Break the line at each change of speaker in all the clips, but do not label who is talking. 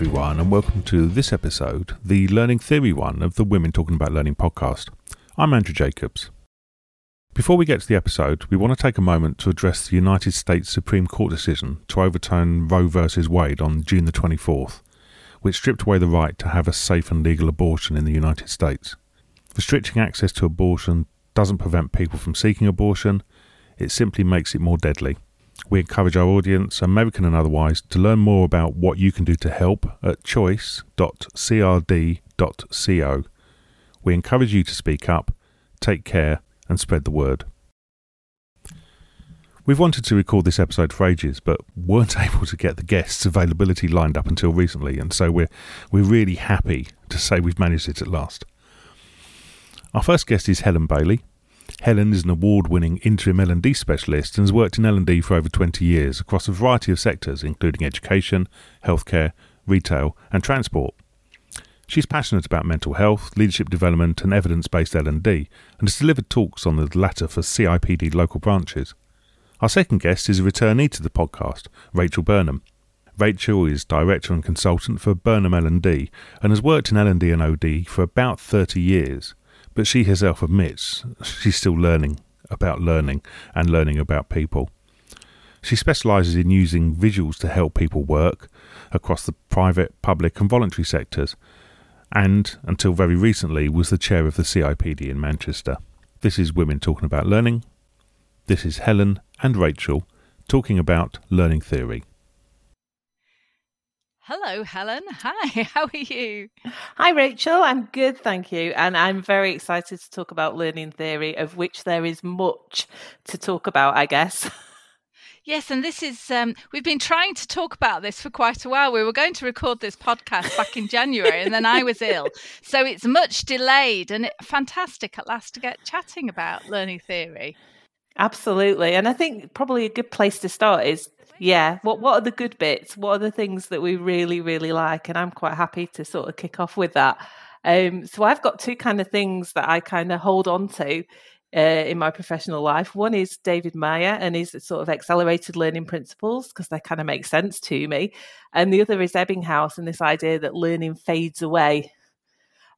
everyone, and welcome to this episode, the Learning Theory one of the Women Talking About Learning podcast. I'm Andrew Jacobs. Before we get to the episode, we want to take a moment to address the United States Supreme Court decision to overturn Roe v. Wade on June the 24th, which stripped away the right to have a safe and legal abortion in the United States. Restricting access to abortion doesn't prevent people from seeking abortion, it simply makes it more deadly. We encourage our audience, American and otherwise, to learn more about what you can do to help at choice.crd.co. We encourage you to speak up, take care, and spread the word. We've wanted to record this episode for ages, but weren't able to get the guests' availability lined up until recently, and so we're we're really happy to say we've managed it at last. Our first guest is Helen Bailey. Helen is an award-winning interim L&D specialist and has worked in L&D for over 20 years across a variety of sectors including education, healthcare, retail and transport. She's passionate about mental health, leadership development and evidence-based L&D and has delivered talks on the latter for CIPD local branches. Our second guest is a returnee to the podcast, Rachel Burnham. Rachel is director and consultant for Burnham L&D and has worked in L&D and OD for about 30 years but she herself admits she's still learning about learning and learning about people. She specialises in using visuals to help people work across the private, public, and voluntary sectors, and until very recently was the chair of the CIPD in Manchester. This is Women Talking About Learning. This is Helen and Rachel talking about learning theory.
Hello, Helen. Hi, how are you?
Hi, Rachel. I'm good, thank you. And I'm very excited to talk about learning theory, of which there is much to talk about, I guess.
Yes, and this is, um, we've been trying to talk about this for quite a while. We were going to record this podcast back in January, and then I was ill. So it's much delayed and it, fantastic at last to get chatting about learning theory.
Absolutely. And I think probably a good place to start is yeah. What what are the good bits? What are the things that we really really like? And i'm quite happy to sort of kick off with that. Um, so i've got two kind of things that i kind of hold on to uh, in my professional life. One is david Meier and his sort of accelerated learning principles because they kind of make sense to me. And the other is ebbinghaus and this idea that learning fades away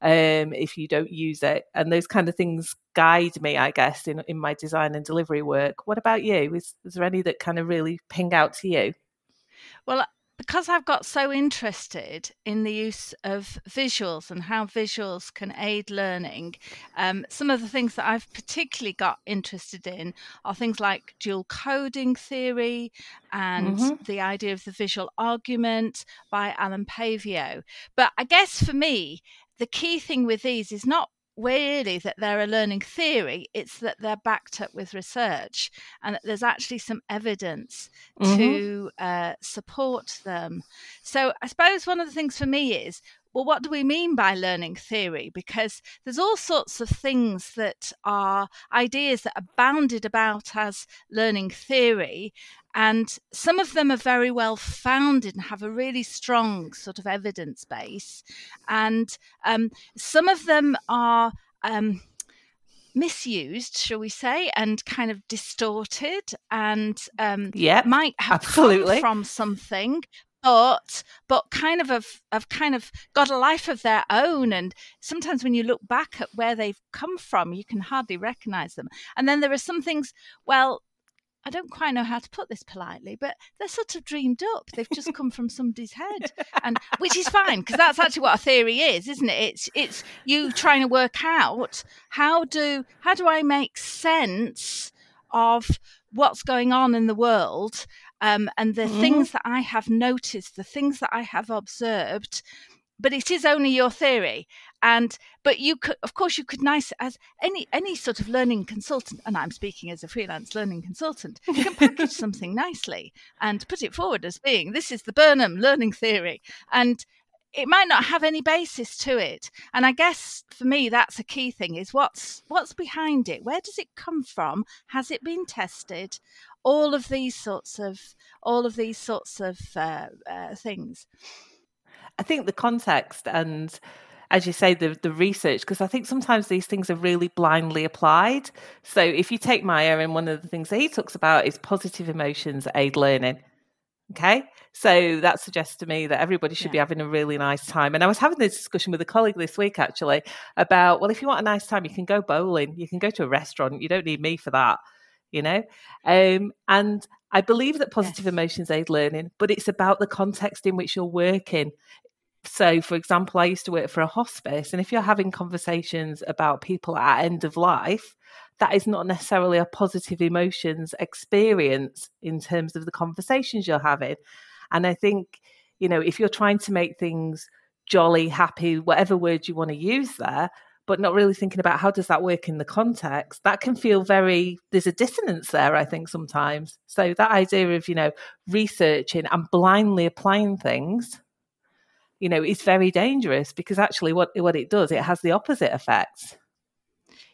um, if you don't use it. And those kind of things guide me, I guess, in, in my design and delivery work. What about you? Is, is there any that kind of really ping out to you?
Well, because I've got so interested in the use of visuals and how visuals can aid learning, um, some of the things that I've particularly got interested in are things like dual coding theory and mm-hmm. the idea of the visual argument by Allan Paivio. But I guess for me, the key thing with these is not really that they're a learning theory, it's that they're backed up with research and that there's actually some evidence mm-hmm. to uh, support them. So I suppose one of the things for me is well, what do we mean by learning theory? Because there's all sorts of things that are ideas that are bounded about as learning theory. And some of them are very well founded and have a really strong sort of evidence base. And um, some of them are. Um, misused, shall we say, and kind of distorted, and um,
yeah,
might have
absolutely.
come from something, but but kind of have, have kind of got a life of their own and sometimes when you look back at where they've come from you can hardly recognize them and then there are some things well I don't quite know how to put this politely, but they're sort of dreamed up. They've just come from somebody's head, and which is fine because that's actually what a theory is, isn't it? It's it's you trying to work out how do how do I make sense of what's going on in the world um, and the mm-hmm. things that I have noticed, the things that I have observed. But it is only your theory, and but you could, of course, you could nice as any any sort of learning consultant, and I'm speaking as a freelance learning consultant. You can package something nicely and put it forward as being this is the Burnham learning theory, and it might not have any basis to it and i guess for me that's a key thing is what's what's behind it where does it come from has it been tested all of these sorts of all of these sorts of uh, uh, things
i think the context and as you say the the research because i think sometimes these things are really blindly applied so if you take Meier and one of the things that he talks about is positive emotions aid learning Okay. So that suggests to me that everybody should yeah. be having a really nice time. And I was having this discussion with a colleague this week actually about, well, if you want a nice time, you can go bowling, you can go to a restaurant. You don't need me for that, you know? Um, and I believe that positive yes. emotions aid learning, but it's about the context in which you're working. So, for example, I used to work for a hospice, and if you're having conversations about people at end of life, that is not necessarily a positive emotions experience in terms of the conversations you're having. And I think, you know, if you're trying to make things jolly, happy, whatever word you want to use there, but not really thinking about how does that work in the context, that can feel very, there's a dissonance there, I think, sometimes. So that idea of, you know, researching and blindly applying things you know, is very dangerous because actually what what it does, it has the opposite effects.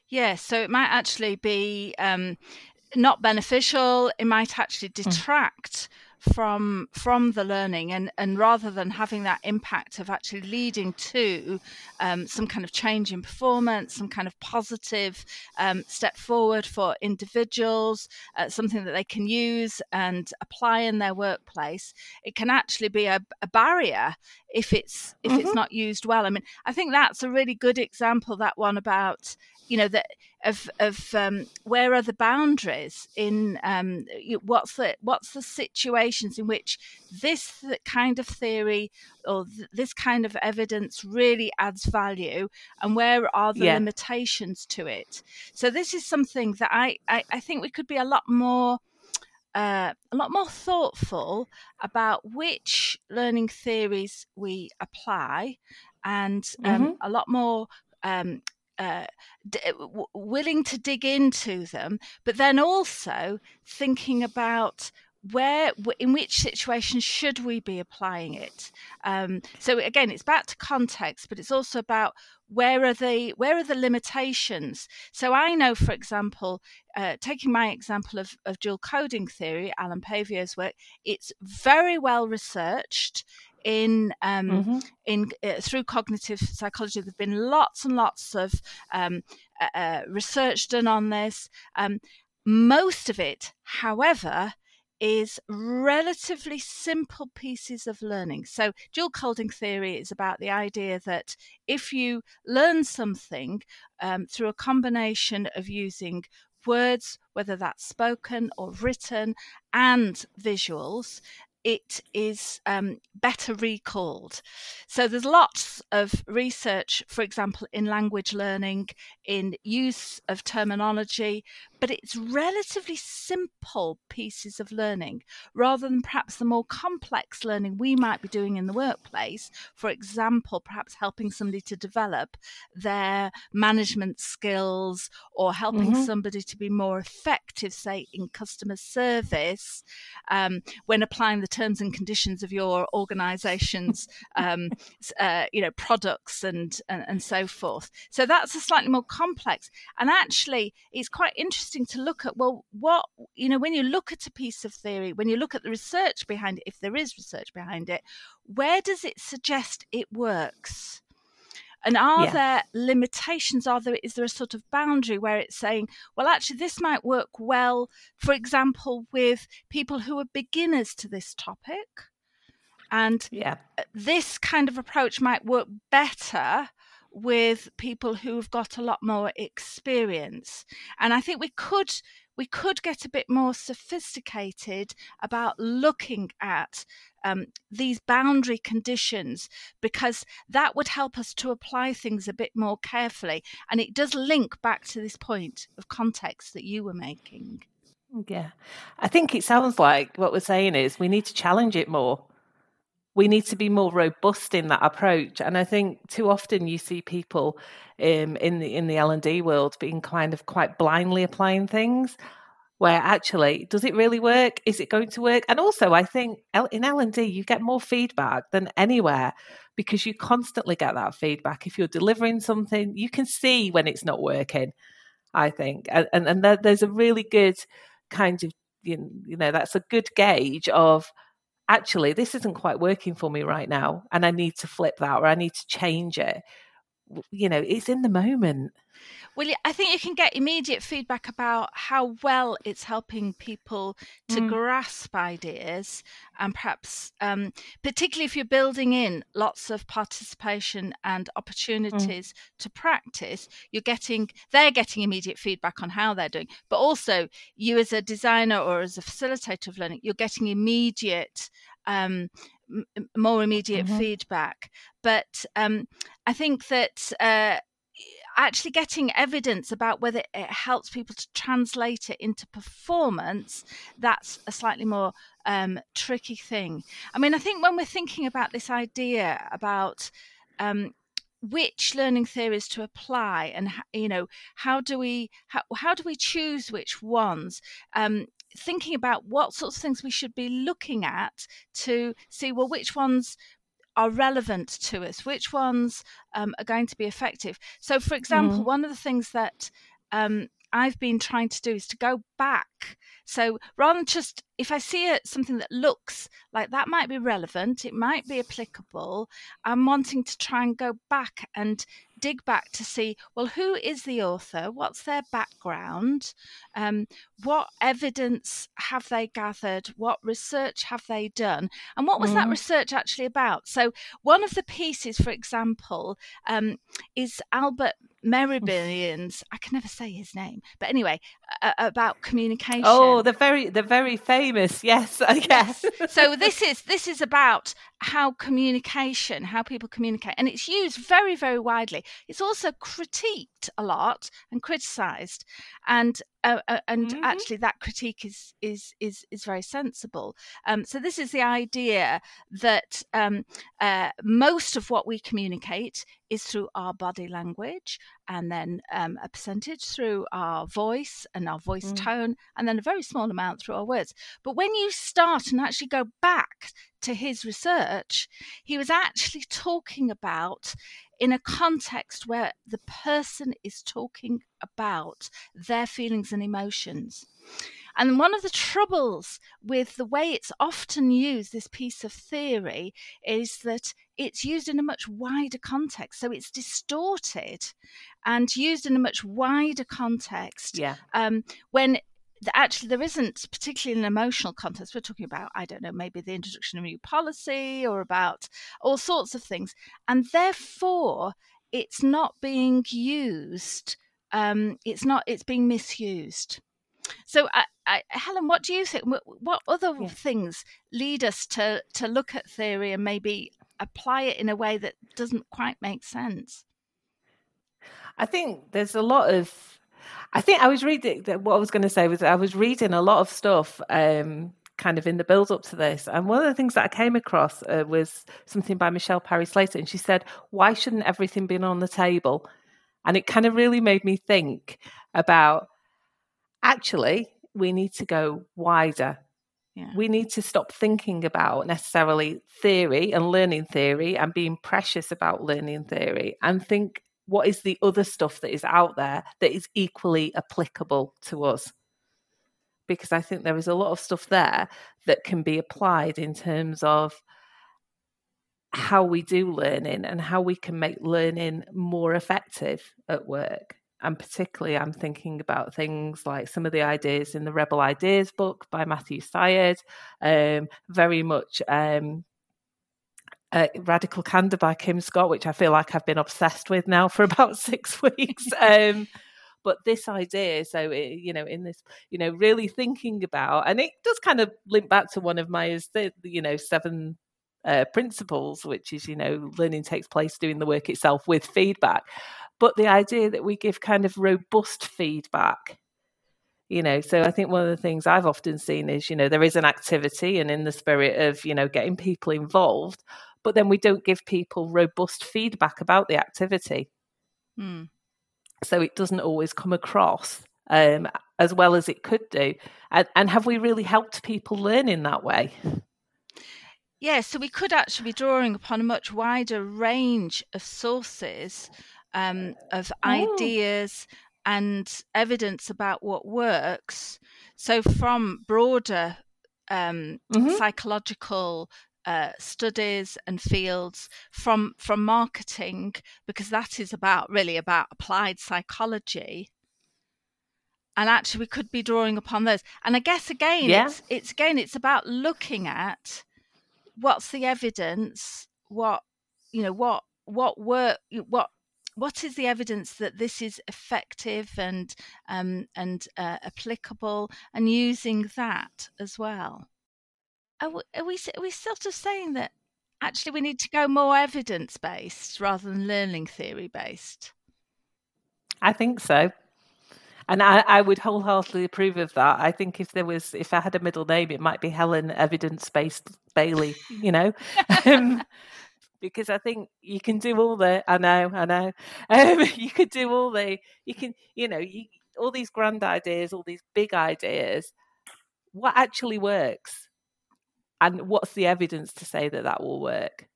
Yes, so it might actually be um, not beneficial. It might actually hmm. detract mm from from the learning and and rather than having that impact of actually leading to um, some kind of change in performance some kind of positive um, step forward for individuals uh, something that they can use and apply in their workplace it can actually be a, a barrier if it's if mm-hmm. it's not used well i mean i think that's a really good example that one about you know that of of um, where are the boundaries in um, what's the what's the situations in which this kind of theory or th- this kind of evidence really adds value and where are the yeah. limitations to it so this is something that I, I, I think we could be a lot more uh, a lot more thoughtful about which learning theories we apply and um, mm-hmm. a lot more um, uh, d- uh, willing to dig into them, but then also thinking about where in which situation should we be applying it? Um, so again it's back to context but it's also about where are the where are the limitations? So i know for example uh, taking my example of, of dual coding theory Allan Paivio's work it's very well researched in um, mm-hmm. in uh, through cognitive psychology. There've been lots and lots of um, uh, uh, research done on this. Um, most of it, however, is relatively simple pieces of learning. So, dual coding theory is about the idea that if you learn something um, through a combination of using words, whether that's spoken or written, and visuals, it is um, better recalled. So there's lots of research, for example, in language learning, in use of terminology, but it's relatively simple pieces of learning rather than perhaps the more complex learning we might be doing in the workplace. For example, perhaps helping somebody to develop their management skills or helping mm-hmm. somebody to be more effective, say, in customer service um, when applying the terms and conditions of your organization's um, uh, you know products and, and and so forth. So that's a slightly more complex. And actually, it's quite interesting to look at well, what, you know, when you look at a piece of theory, when you look at the research behind it, if there is research behind it, where does it suggest it works? And are yeah. there limitations? Are there is there a sort of boundary where it's saying, well, actually, this might work well, for example, with people who are beginners to this topic, and
yeah.
this kind of approach might work better with people who've got a lot more experience. And I think we could we could get a bit more sophisticated about looking at um, these boundary conditions because that would help us to apply things a bit more carefully. And it does link back to this point of context that you were making.
Yeah. I think it sounds like what we're saying is we need to challenge it more we need to be more robust in that approach. And I think too often you see people um, in the in the L and D world being kind of quite blindly applying things. Where actually, does it really work? Is it going to work? And also, I think in L and D you get more feedback than anywhere because you constantly get that feedback. If you're delivering something, you can see when it's not working. I think, and and, and there's a really good kind of you know that's a good gauge of actually, this isn't quite working for me right now, and I need to flip that or I need to change it. You know, it's in the moment.
Well, I think you can get immediate feedback about how well it's helping people to mm. grasp ideas, and perhaps, um, particularly if you're building in lots of participation and mm. opportunities mm. to practice, you're getting they're getting immediate feedback on how they're doing, but also you as a designer or as a facilitator of learning, you're getting immediate. Um, more immediate mm-hmm. feedback. But um, I think that uh, actually getting evidence about whether it helps people to translate it into performance, that's a slightly more um, tricky thing. I mean, I think when we're thinking about this idea about um, which learning theories to apply and you know how do we how, how do we choose which ones um, thinking about what sorts of things we should be looking at to see well which ones are relevant to us, which ones um, are going to be effective. So, for example, mm. one of the things that um, I've been trying to do is to go back. So rather than just if I see a, something that looks like that might be relevant, it might be applicable, I'm wanting to try and go back and dig back to see well, who is the author? What's their background? Um, what evidence have they gathered? What research have they done? And what was mm. that mm-hmm. research actually about? So, one of the pieces, for example, um, is Albert Mehrabian's I can never say his name, but anyway, uh, about communication.
Oh, the very the very famous, yes, I guess.
So this is this is about how communication, how people communicate, and it's used very very widely. It's also critiqued a lot and criticised, and uh, uh, and mm-hmm. actually that critique is is is is very sensible. Um, so this is the idea that um, uh, most of what we communicate is through our body language, and then um, a percentage through our voice and our voice mm. tone, and then a very small amount through our words. But when you start and actually go back to his research, he was actually talking about in a context where the person is talking about their feelings and emotions. And one of the troubles with the way it's often used, this piece of theory, is that it's used in a much wider context. So it's distorted and used in a much wider context.
Yeah.
Um, when actually there isn't particularly an emotional context we're talking about i don't know maybe the introduction of a new policy or about all sorts of things and therefore it's not being used um, it's not it's being misused so I, I, helen what do you think what other yeah. things lead us to to look at theory and maybe apply it in a way that doesn't quite make sense
i think there's a lot of I think I was reading that what I was going to say was I was reading a lot of stuff um, kind of in the build up to this. And one of the things that I came across uh, was something by Michelle Parry Slater. And she said, Why shouldn't everything be on the table? And it kind of really made me think about actually, we need to go wider. We need to stop thinking about necessarily theory and learning theory and being precious about learning theory and think what is the other stuff that is out there that is equally applicable to us? Because I think there is a lot of stuff there that can be applied in terms of how we do learning and how we can make learning more effective at work. And particularly, I'm thinking about things like some of the ideas in the Rebel Ideas book by Matthew Syed, um, very much um, uh, Radical Candor by Kim Scott, which I feel like I've been obsessed with now for about six weeks. Um, but this idea, so it, you know, in this, you know, really thinking about, and it does kind of link back to one of my, you know, seven uh, principles, which is, you know, learning takes place doing the work itself with feedback. But the idea that we give kind of robust feedback you know so i think one of the things i've often seen is you know there is an activity and in the spirit of you know getting people involved but then we don't give people robust feedback about the activity.
Mm.
So it doesn't always come across um, as well as it could do. And, and have we really helped people learn in that way?
Yeah, so we could actually be drawing upon a much wider range of sources um, of oh. ideas and evidence about what works. So, from broader um, mm-hmm. psychological uh, studies and fields from from marketing because that is about really about applied psychology and actually we could be drawing upon those and i guess again yeah. it's it's again it's about looking at what's the evidence what you know what what work what what is the evidence that this is effective and um, and uh, applicable and using that as well are we, are we are we sort of saying that actually we need to go more evidence based rather than learning theory based
i think so and I, I, would wholeheartedly approve of that. I think if there was, if I had a middle name, it might be Helen Evidence Based Bailey. You know, um, because I think you can do all the. I know, I know. Um, you could do all the. You can, you know, you, all these grand ideas, all these big ideas. What actually works, and what's the evidence to say that that will work?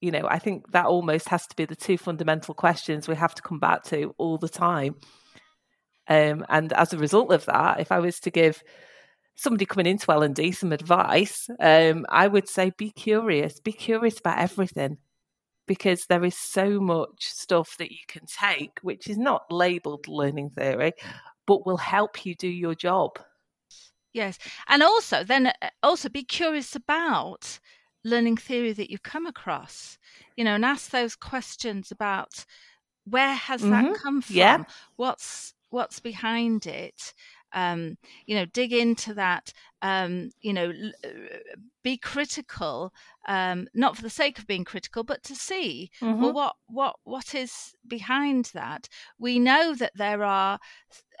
You know, I think that almost has to be the two fundamental questions we have to come back to all the time. Um, and as a result of that, if I was to give somebody coming into L and D some advice, um, I would say be curious, be curious about everything, because there is so much stuff that you can take which is not labelled learning theory, but will help you do your job.
Yes, and also then uh, also be curious about learning theory that you come across, you know, and ask those questions about where has mm-hmm. that come from? Yeah. What's what's behind it um, you know dig into that um, you know uh, be critical um, not for the sake of being critical but to see mm-hmm. well what what what is behind that we know that there are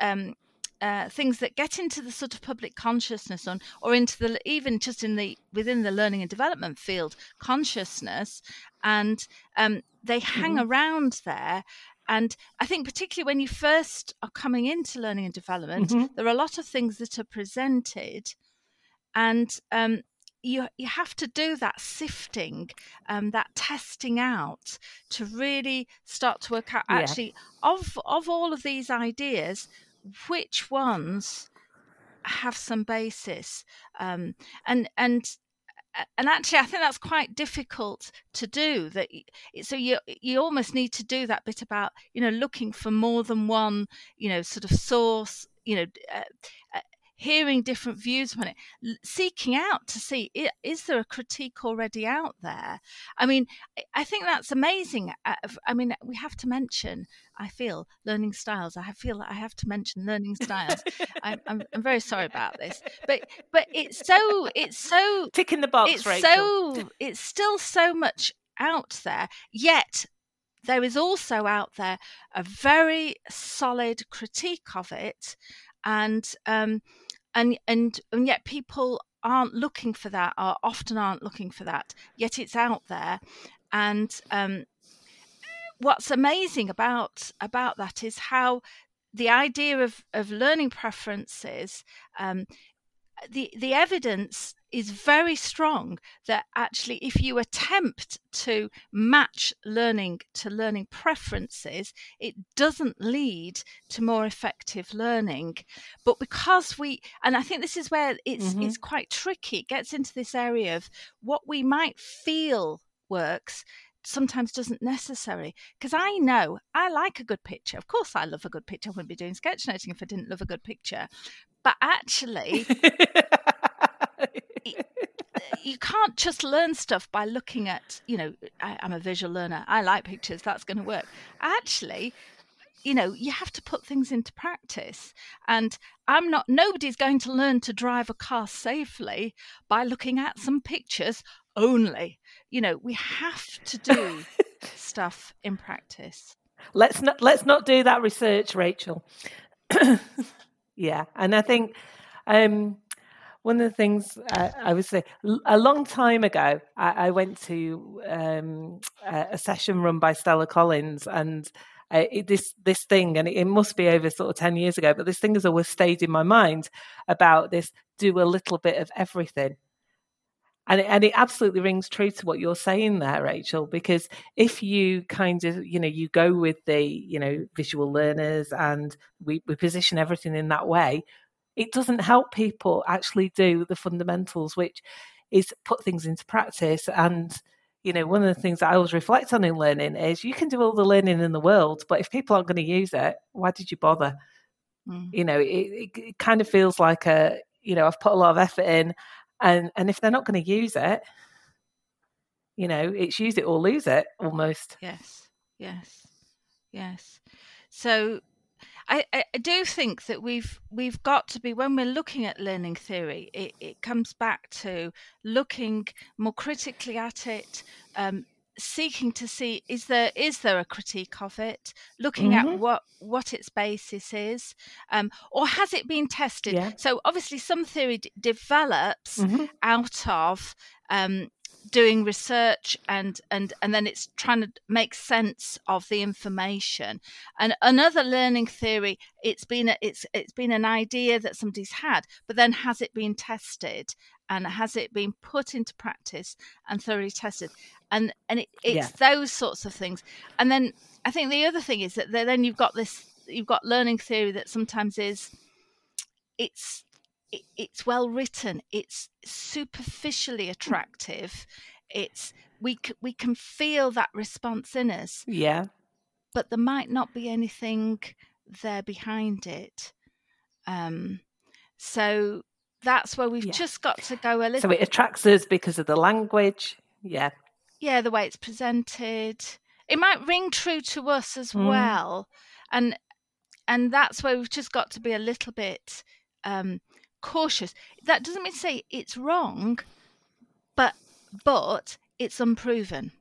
um, uh, things that get into the sort of public consciousness on or into the even just in the within the learning and development field consciousness and um, they hang mm-hmm. around there and I think, particularly when you first are coming into learning and development, mm-hmm. there are a lot of things that are presented, and um, you you have to do that sifting, um, that testing out to really start to work out yeah. actually of of all of these ideas, which ones have some basis, um, and and and actually i think that's quite difficult to do that so you you almost need to do that bit about you know looking for more than one you know sort of source you know uh, uh, hearing different views on it, seeking out to see is there a critique already out there? I mean, I think that's amazing. Uh, I mean, we have to mention. I feel learning styles. I feel I have to mention learning styles. I'm, I'm, I'm, very sorry about this, but but it's so it's so
ticking the box.
It's
Rachel.
so it's still so much out there. Yet there is also out there a very solid critique of it and um, and and and yet people aren't looking for that or often aren't looking for that yet it's out there. And um, what's amazing about about that is how the idea of of learning preferences um, the the evidence is very strong that actually if you attempt to match learning to learning preferences it doesn't lead to more effective learning but because we and i think this is where it's mm-hmm. it's quite tricky it gets into this area of what we might feel works sometimes doesn't necessary because I know I like a good picture. Of course, I love a good picture. I wouldn't be doing sketchnoting if I didn't love a good picture. But actually, you can't just learn stuff by looking at, you know, I, am a visual learner. I like pictures. That's going to work. Actually, you know, you have to put things into practice. And I'm not, nobody's going to learn to drive a car safely by looking at some pictures only. You know, we have to do stuff in practice.
Let's not let's not do that research, Rachel. yeah, and I think um, one of the things I, would say a long time ago, I, I went to um, a session run by Stella Collins, and uh, it, this this thing, and it, it, must be over sort of ten years ago, but this thing has always stayed in my mind about this: do a little bit of everything. And it, and it absolutely rings true to what you're saying there, Rachel. Because if you kind of, you know, you go with the, you know, visual learners, and we, we position everything in that way, it doesn't help people actually do the fundamentals, which is put things into practice and you know, one of the things that I always reflect on in learning is you can do all the learning in the world, but if people aren't going to use it, why did you bother? Mm. You know, it, it, it, kind of feels like a, you know, I've put a lot of effort in, and and if they're not going to use it, you know, it's use it or lose it almost.
Yes, yes, yes. So I, I, do think that we've we've got to be when we're looking at learning theory, it, it comes back to looking more critically at it, um, seeking to see is there is there a critique of it, looking mm-hmm. at what what its basis is, um, or has it been tested? Yeah. So obviously, some theory d- develops mm-hmm. out of um, doing research and and and then it's trying to make sense of the information. And another learning theory it's been a, it's it's been an idea that somebody's had but then has it been tested? And has it been put into practice and thoroughly tested? And and it, it's yeah. those sorts of things. And then i think the other thing is that then you've got this you've got learning theory that sometimes is it's it, it's well written it's superficially attractive it's we we can feel that response in us.
Yeah.
But there might not be anything there behind it. Um so that's where we've yeah. just got to go a little
so it attracts us because of the language. Yeah.
Yeah the way it's presented. It might ring true to us as mm. well and and that's where we've just got to be a little bit um cautious. That doesn't mean to say it's wrong, but but it's unproven.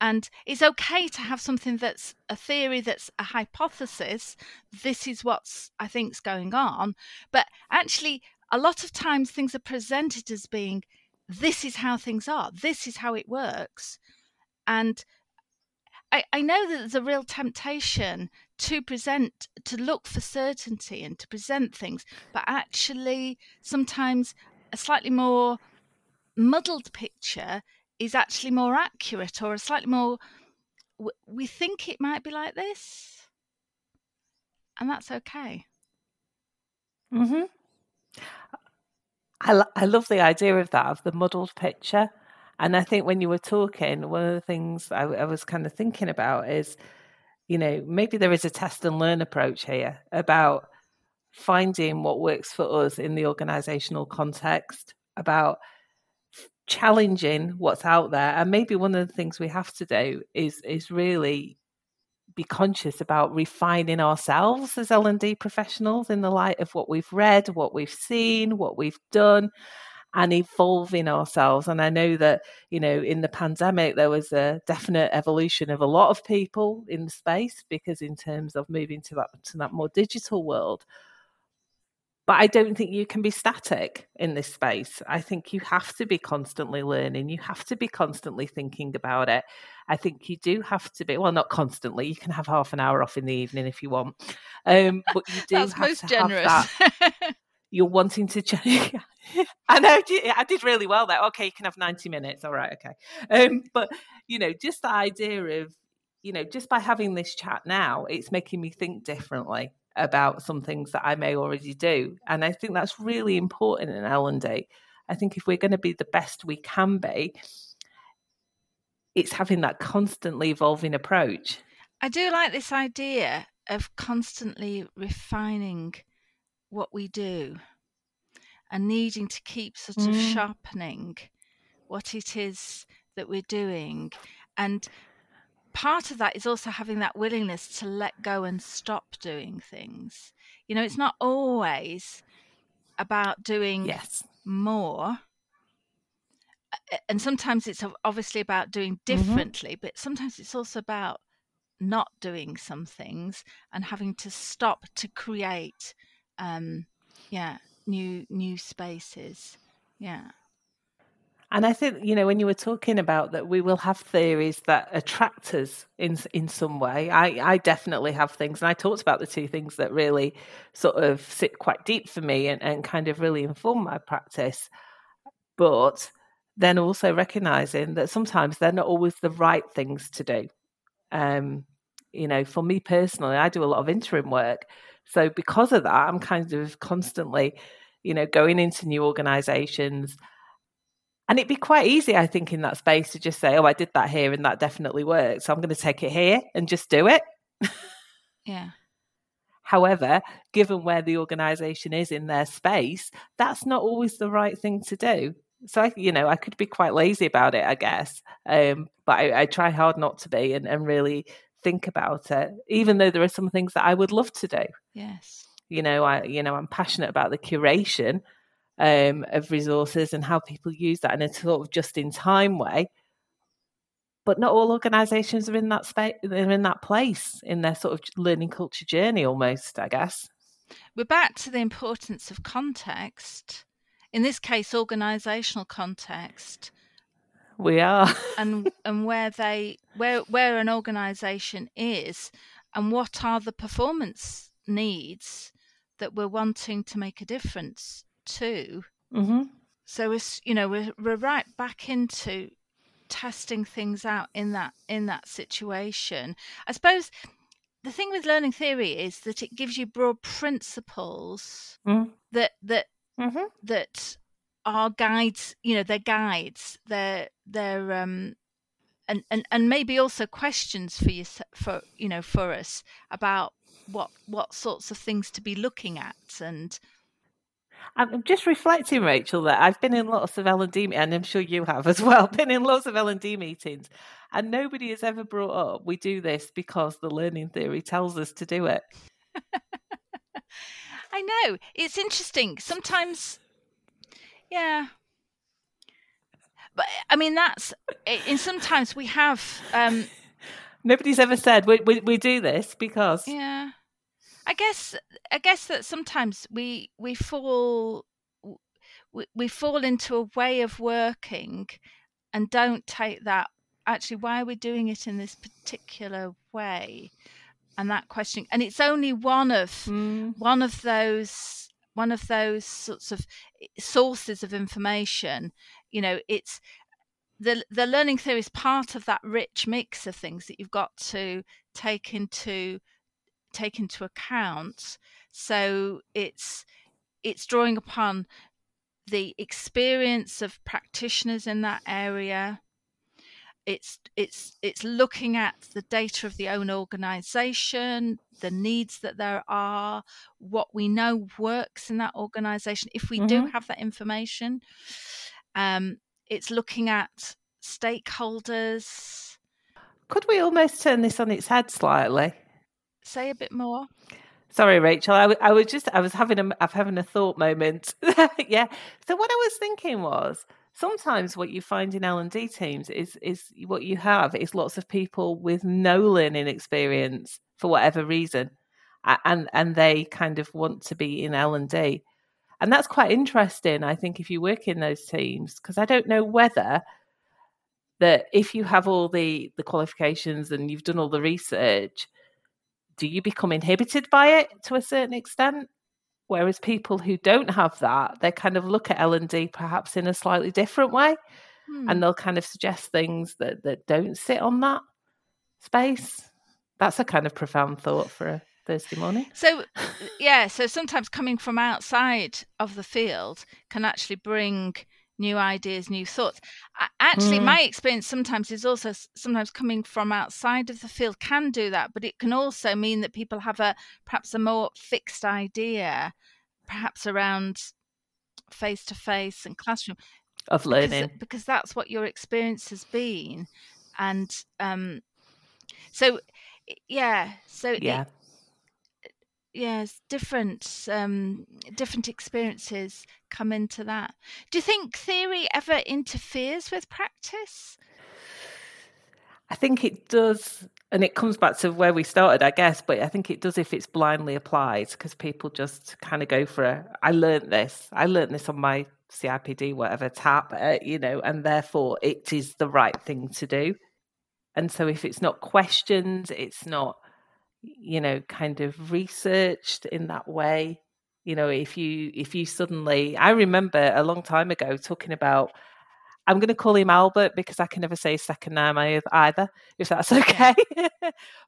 And it's okay to have something that's a theory that's a hypothesis. This is what's I think's going on. But actually a lot of times things are presented as being this is how things are, this is how it works. And I, I know that there's a real temptation to present, to look for certainty and to present things, but actually, sometimes a slightly more muddled picture is actually more accurate or a slightly more. We think it might be like this, and that's okay.
Hmm. I, I love the idea of that of the muddled picture and I think when you were talking, one of the things I, I was kind of thinking about is, you know, maybe there is a test and learn approach here about finding what works for us in the organizational context, about challenging what's out there. And maybe one of the things we have to do is is really be conscious about refining ourselves as L&D professionals in the light of what we've read, what we've seen, what we've done and evolving ourselves. And I know that, you know, in the pandemic, there was a definite evolution of a lot of people in the space because in terms of moving to that to that more digital world. But I don't think you can be static in this space. I think you have to be constantly learning. You have to be constantly thinking about it. I think you do have to be, well, not constantly. You can have half an hour off in the evening if you want. Um, but you do
That's
have
most
to
generous.
have that. you're wanting to change. I know I did really well there. Okay, you can have 90 minutes. All right, okay. Um, but you know, just the idea of, you know, just by having this chat now, it's making me think differently about some things that I may already do. And I think that's really important in L&D. I think if we're going to be the best we can be, it's having that constantly evolving approach.
I do like this idea of constantly refining what we do and needing to keep sort of mm. sharpening what it is that we're doing. And part of that is also having that willingness to let go and stop doing things. You know, it's not always about doing
yes.
more. And sometimes it's obviously about doing mm-hmm. differently, mm-hmm. but sometimes it's also about not doing some things and having to stop to create um, yeah new new spaces yeah
and I think you know when you were talking about that, we will have theories that attract us in in some way. I I definitely have things, and I talked about the two things that really sort of sit quite deep for me and, and kind of really inform my practice. But then also recognizing that sometimes they're not always the right things to do. Um, you know, for me personally, I do a lot of interim work, so because of that, I'm kind of constantly, you know, going into new organizations and it'd be quite easy, I think, in that space to just say, "Oh, I did that here, and that definitely worked, so I'm going to take it here and just do it."
Yeah.
However, given where the organisation is in their space, that's not always the right thing to do. So, I, you know, I could be quite lazy about it, I guess, um, but I, I, try hard not to be and, and really think about it. Even though there are some things that I would love to do.
Yes.
You know, I you know I'm passionate about the curation um, of resources and how people use that in a sort of just in time way. But not all organisations are in that space. They're in that place in their sort of learning culture journey, almost. I guess.
We're back to the importance of context. In this case, organisational context.
We are,
and and where they where where an organisation is, and what are the performance needs that we're wanting to make a difference to.
Mm-hmm.
So it's you know we're we're right back into testing things out in that in that situation. I suppose the thing with learning theory is that it gives you broad principles
mm.
that that
mm-hmm.
that are guides. You know, they're guides. They're they're um and and and maybe also questions for you for you know for us about what what sorts of things to be looking at and
I'm just reflecting, Rachel, that I've been in lots of L and D, and I'm sure you have as well, been in lots of L and D meetings, and nobody has ever brought up we do this because the learning theory tells us to do it.
I know it's interesting. Sometimes, yeah, but I mean that's in sometimes we have. um
Nobody's ever said we, we we do this because
yeah I guess I guess that sometimes we we fall we, we fall into a way of working and don't take that actually why are we doing it in this particular way and that question and it's only one of
mm.
one of those one of those sorts of eh, sources of information you know it's the the learning theory is part of that rich mix of things that you've got to take into take into account. So it's it's drawing upon the experience of practitioners in that area. It's it's it's looking at the data of the own organization, the needs that there are, what we know works in that organization. If we mm-hmm. do have that information, um, it's looking at stakeholders.
Could we almost turn this on its head slightly?
say a bit more?
Sorry, Rachel. I, w- I was just I was having a I'm having a thought moment. yeah. So what I was thinking was sometimes what you find in L and D teams is is what you have is lots of people with no learning experience for whatever reason, and and they kind of want to be in L and D, and that's quite interesting. I think if you work in those teams, because I don't know whether that if you have all the the qualifications and you've done all the research do you become inhibited by it to a certain extent? Whereas people who don't have that, they kind of look at L and D perhaps in a slightly different way, hmm. and they'll kind of suggest things that that don't sit on that space. That's a kind of profound thought for a Thursday morning.
So, yeah, so sometimes coming from outside of the field can actually bring new ideas, new thoughts. Actually, mm. my experience sometimes is also sometimes coming from outside of the field can do that, but it can also mean that people have a perhaps a more fixed idea, perhaps around face to face and classroom
of learning
because, because, that's what your experience has been, and um, so yeah, so
yeah.
It, yes different um, different experiences come into that. Do you think theory ever interferes with practice?
I think it does and it comes back to where we started i guess but i think it does if it's blindly applied because people just kind of go for a i learned this. I learned this on my cipd whatever tap uh, you know and therefore it is the right thing to do. And so if it's not questioned it's not you know kind of researched in that way. You know if you if you suddenly i remember a long time ago talking about i'm going to call him albert because i can never say his second name either if that's okay.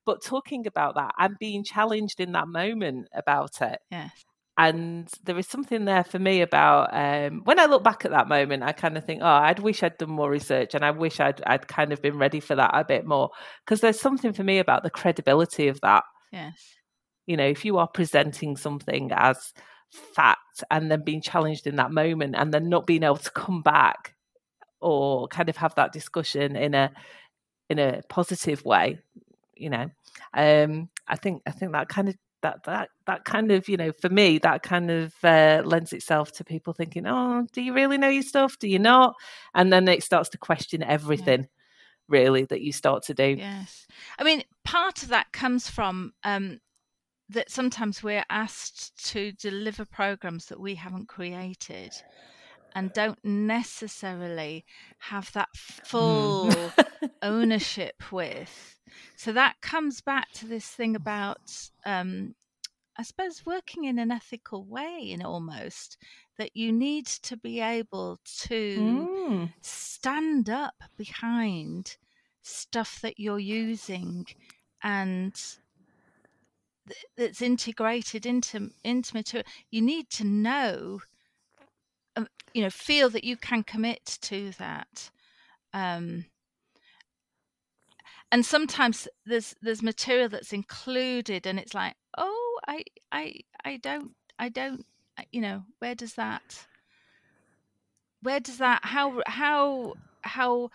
But talking about that and being challenged in that moment about it.
Yes
and there is something there for me about um, when I look back at that moment, I kind of think, oh, I'd wish I'd done more research, and I wish I'd I'd kind of been ready for that a bit more because there's something for me about the credibility of that.
Yes,
you know, if you are presenting something as fact and then being challenged in that moment, and then not being able to come back or kind of have that discussion in a in a positive way, you know, um, I think I think that kind of that that that kind of you know for me that kind of uh, lends itself to people thinking oh do you really know your stuff? Do you not? And then it starts to question everything yeah. really that you start to do.
Yes. I mean part of that comes from um, that sometimes we're asked to deliver programs that we haven't created and don't necessarily have that hmm. full ownership with. So that comes back to this thing about, um, I suppose, working in an ethical way, in almost that you need to be able to mm. stand up behind stuff that you're using and that's integrated into into material. You need to know you know feel that you can commit to that um, and sometimes there's there's material that's included and it's like oh i i i don't i don't you know where does that where does that how how how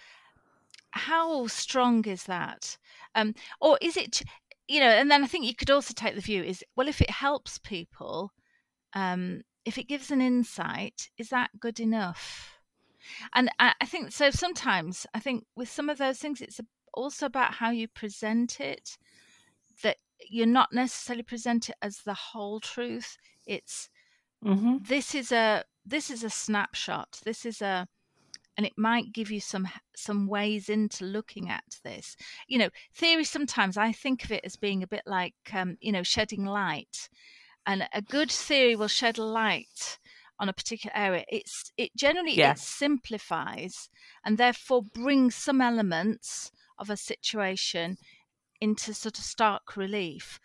how strong is that? Um or is it you know and then i think you could also take the view is well if it helps people um if it gives an insight, is that good enough? And I, I think so. Sometimes I think with some of those things, it's also about how you present it. That you're not necessarily present it as the whole truth. It's mm-hmm. this is a this is a snapshot. This is a and it might give you some some ways into looking at this you know theory sometimes i think of it as being a bit like um, you know shedding light and a good theory will shed light on a particular area. It's it generally yeah. it simplifies and therefore brings some elements of a situation into sort of stark relief.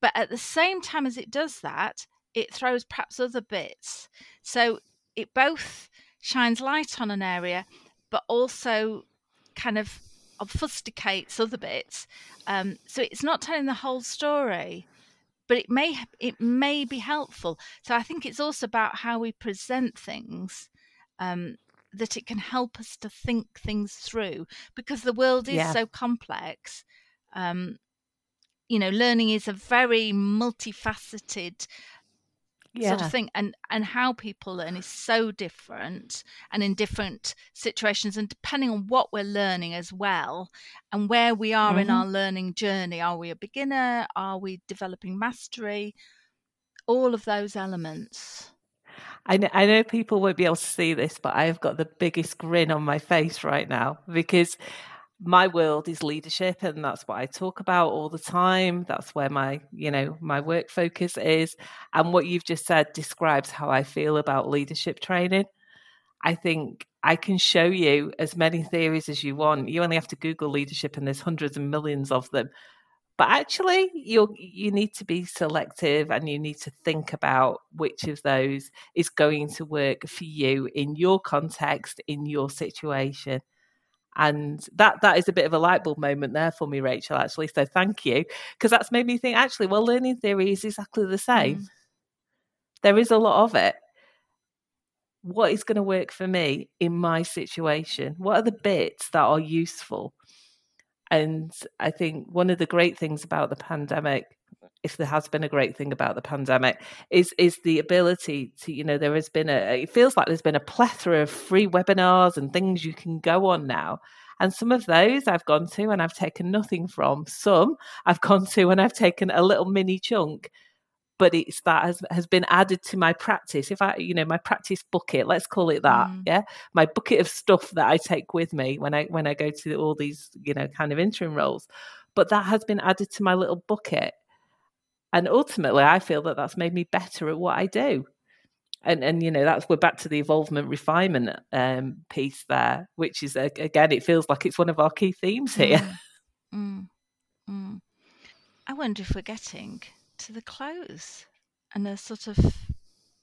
But at the same time as it does that it throws perhaps other bits. So it both shines light on an area but also kind of obfuscates other bits. Um, so it's not telling the whole story but it may it may be helpful. So I think it's also about how we present things. Um, that it can help us to think things through because the world is yeah. so complex. Um, you know, learning is a very multifaceted yeah. sort of thing and and how people learn is so different and in different situations and depending on what we're learning as well and where we are mm-hmm. in our learning journey are we a beginner are we developing mastery all of those elements
I know, I know people won't be able to see this, but I've got the biggest grin on my face right now because my world is leadership and that's what I talk about all the time. That's where my, you know, my work focus is. And what you've just said describes how I feel about leadership training. I think I can show you as many theories as you want. You only have to Google leadership and there's hundreds and millions of them. But actually, you you need to be selective and you need to think about which of those is going to work for you in your context, in your situation and that that is a bit of a light bulb moment there for me rachel actually so thank you. Because that's made me think actually well learning theory is exactly the same. Mm. there is a lot of it. What is going to work for me in my situation? What are the bits that are useful? And i think one of the great things about the pandemic if there has been a great thing about the pandemic is is the ability to you know there has been a it feels like there's been a plethora of free webinars and things you can go on now. And some of those I've gone to and I've taken nothing from. Some I've gone to and I've taken a little mini chunk but it's that has has been added to my practice. If i you know my practice bucket let's call it that mm. yeah? My bucket of stuff that i take with me when i when i go to all these you know kind of interim roles. But that has been added to my little bucket and ultimately i feel that that's made me better at what i do and and you know that's we're back to the evolvement refinement um, piece there which is again it feels like it's one of our key themes here mm.
Mm. Mm. i wonder if we're getting to the close and a sort of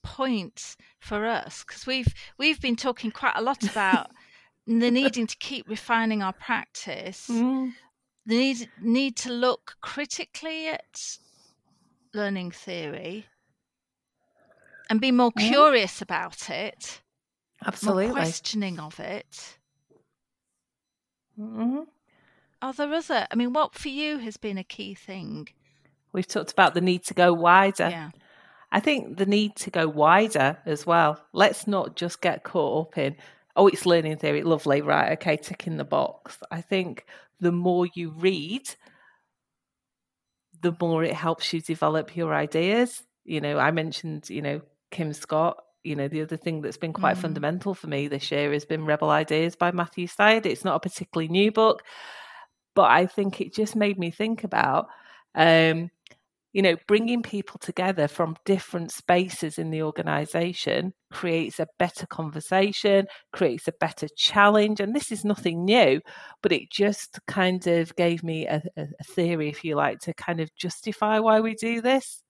point for us because we've we've been talking quite a lot about the needing to keep refining our practice,
Mm.
the need need to look critically at learning theory and be more
Mm.
curious about it, more questioning of it.
hmm
Are there other? I mean, what for you has been a key thing?
We've talked about the need to go wider.
Yeah.
I think the need to go wider as well. Let's not just get caught up in, oh, it's learning theory, lovely, right? Okay, ticking the box. I think the more you read, the more it helps you develop your ideas. You know, I mentioned, you know, Kim Scott. You know, the other thing that's been quite
Mm.
fundamental for me this year has been Rebel Ideas by Matthew Syed. It's not a particularly new book, but I think it just made me think about, um, you know, bringing people together from different spaces in the organization creates a better conversation, creates a better challenge. And this is nothing new, but it just kind of gave me a, a, theory, if you like, to kind of justify why we do this.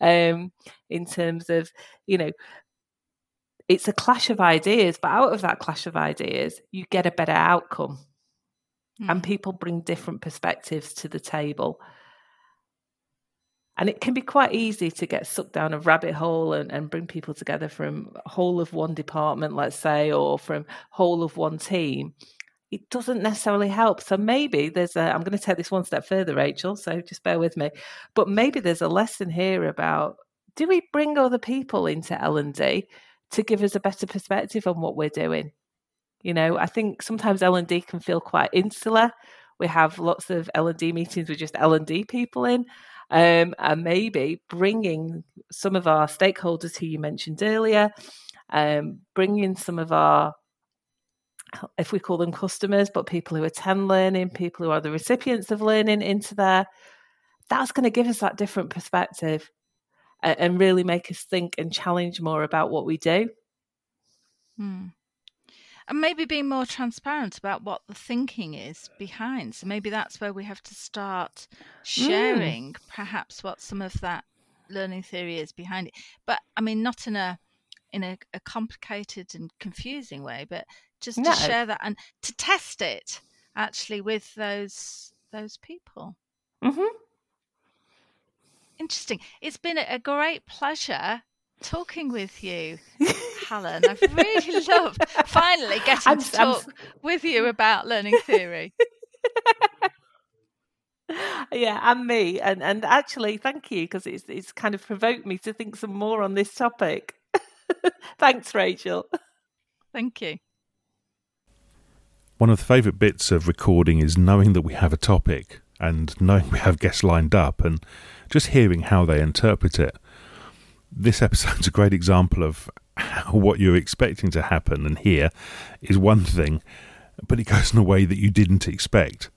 Um, in terms of, you know, it's a clash of ideas, but out of that clash of ideas, you get a better outcome and
Mm.
people bring different perspectives to the table. And it can be quite easy to get sucked down a rabbit hole and, and bring people together from whole of one department, let's say, or from whole of one team. It doesn't necessarily help. So maybe there's a, I'm going to take this one step further, Rachel, so just bear with me. But maybe there's a lesson here about do we bring other people into L&D to give us a better perspective on what we're doing? You know, I think sometimes L and D can feel quite insular. We have lots of L and D meetings with just L and D people in, um, and maybe bringing some of our stakeholders who you mentioned earlier, um, bringing some of our, if we call them customers, but people who attend learning, people who are the recipients of learning into there. That's going to give us that different perspective and really make us think and challenge more about what we do.
Mm. And maybe being more transparent about what the thinking is behind. So maybe that's where we have to start sharing perhaps what some of that learning theory is behind it. But I mean not in a in a, a complicated and confusing way, but just
No.
to share that and to test it actually with those those people.
hmm
Interesting. It's been a great pleasure talking with you, Helen. I've really loved finally getting
I'm-
to
I'm-
talk with you about learning theory.
yeah, and me, and and actually, thank you because it's it's kind of provoked me to think some more on this topic. Thanks, Rachel.
Thank you.
One of the favourite bits of recording is knowing that we have a topic and knowing we have guests lined up and just hearing how they interpret it. This episode's a great example of what you're expecting to happen and hear is one thing, but it goes in a way that you didn't expect.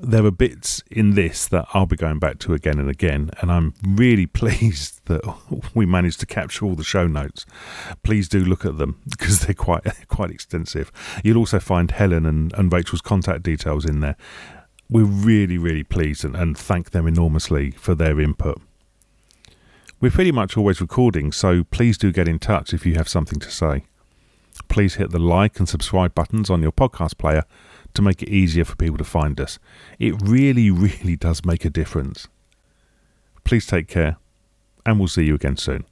There are bits in this that I'll be going back to again and again, and I'm really pleased that we managed to capture all the show notes. Please do look at them because they're quite quite extensive. You'll also find Helen and, and Rachel's contact details in there. We're really, really pleased and, and thank them enormously for their input. We're pretty much always recording, so please do get in touch if you have something to say. Please hit the like and subscribe buttons on your podcast player to make it easier for people to find us. It really, really does make a difference. Please take care, and we'll see you again soon.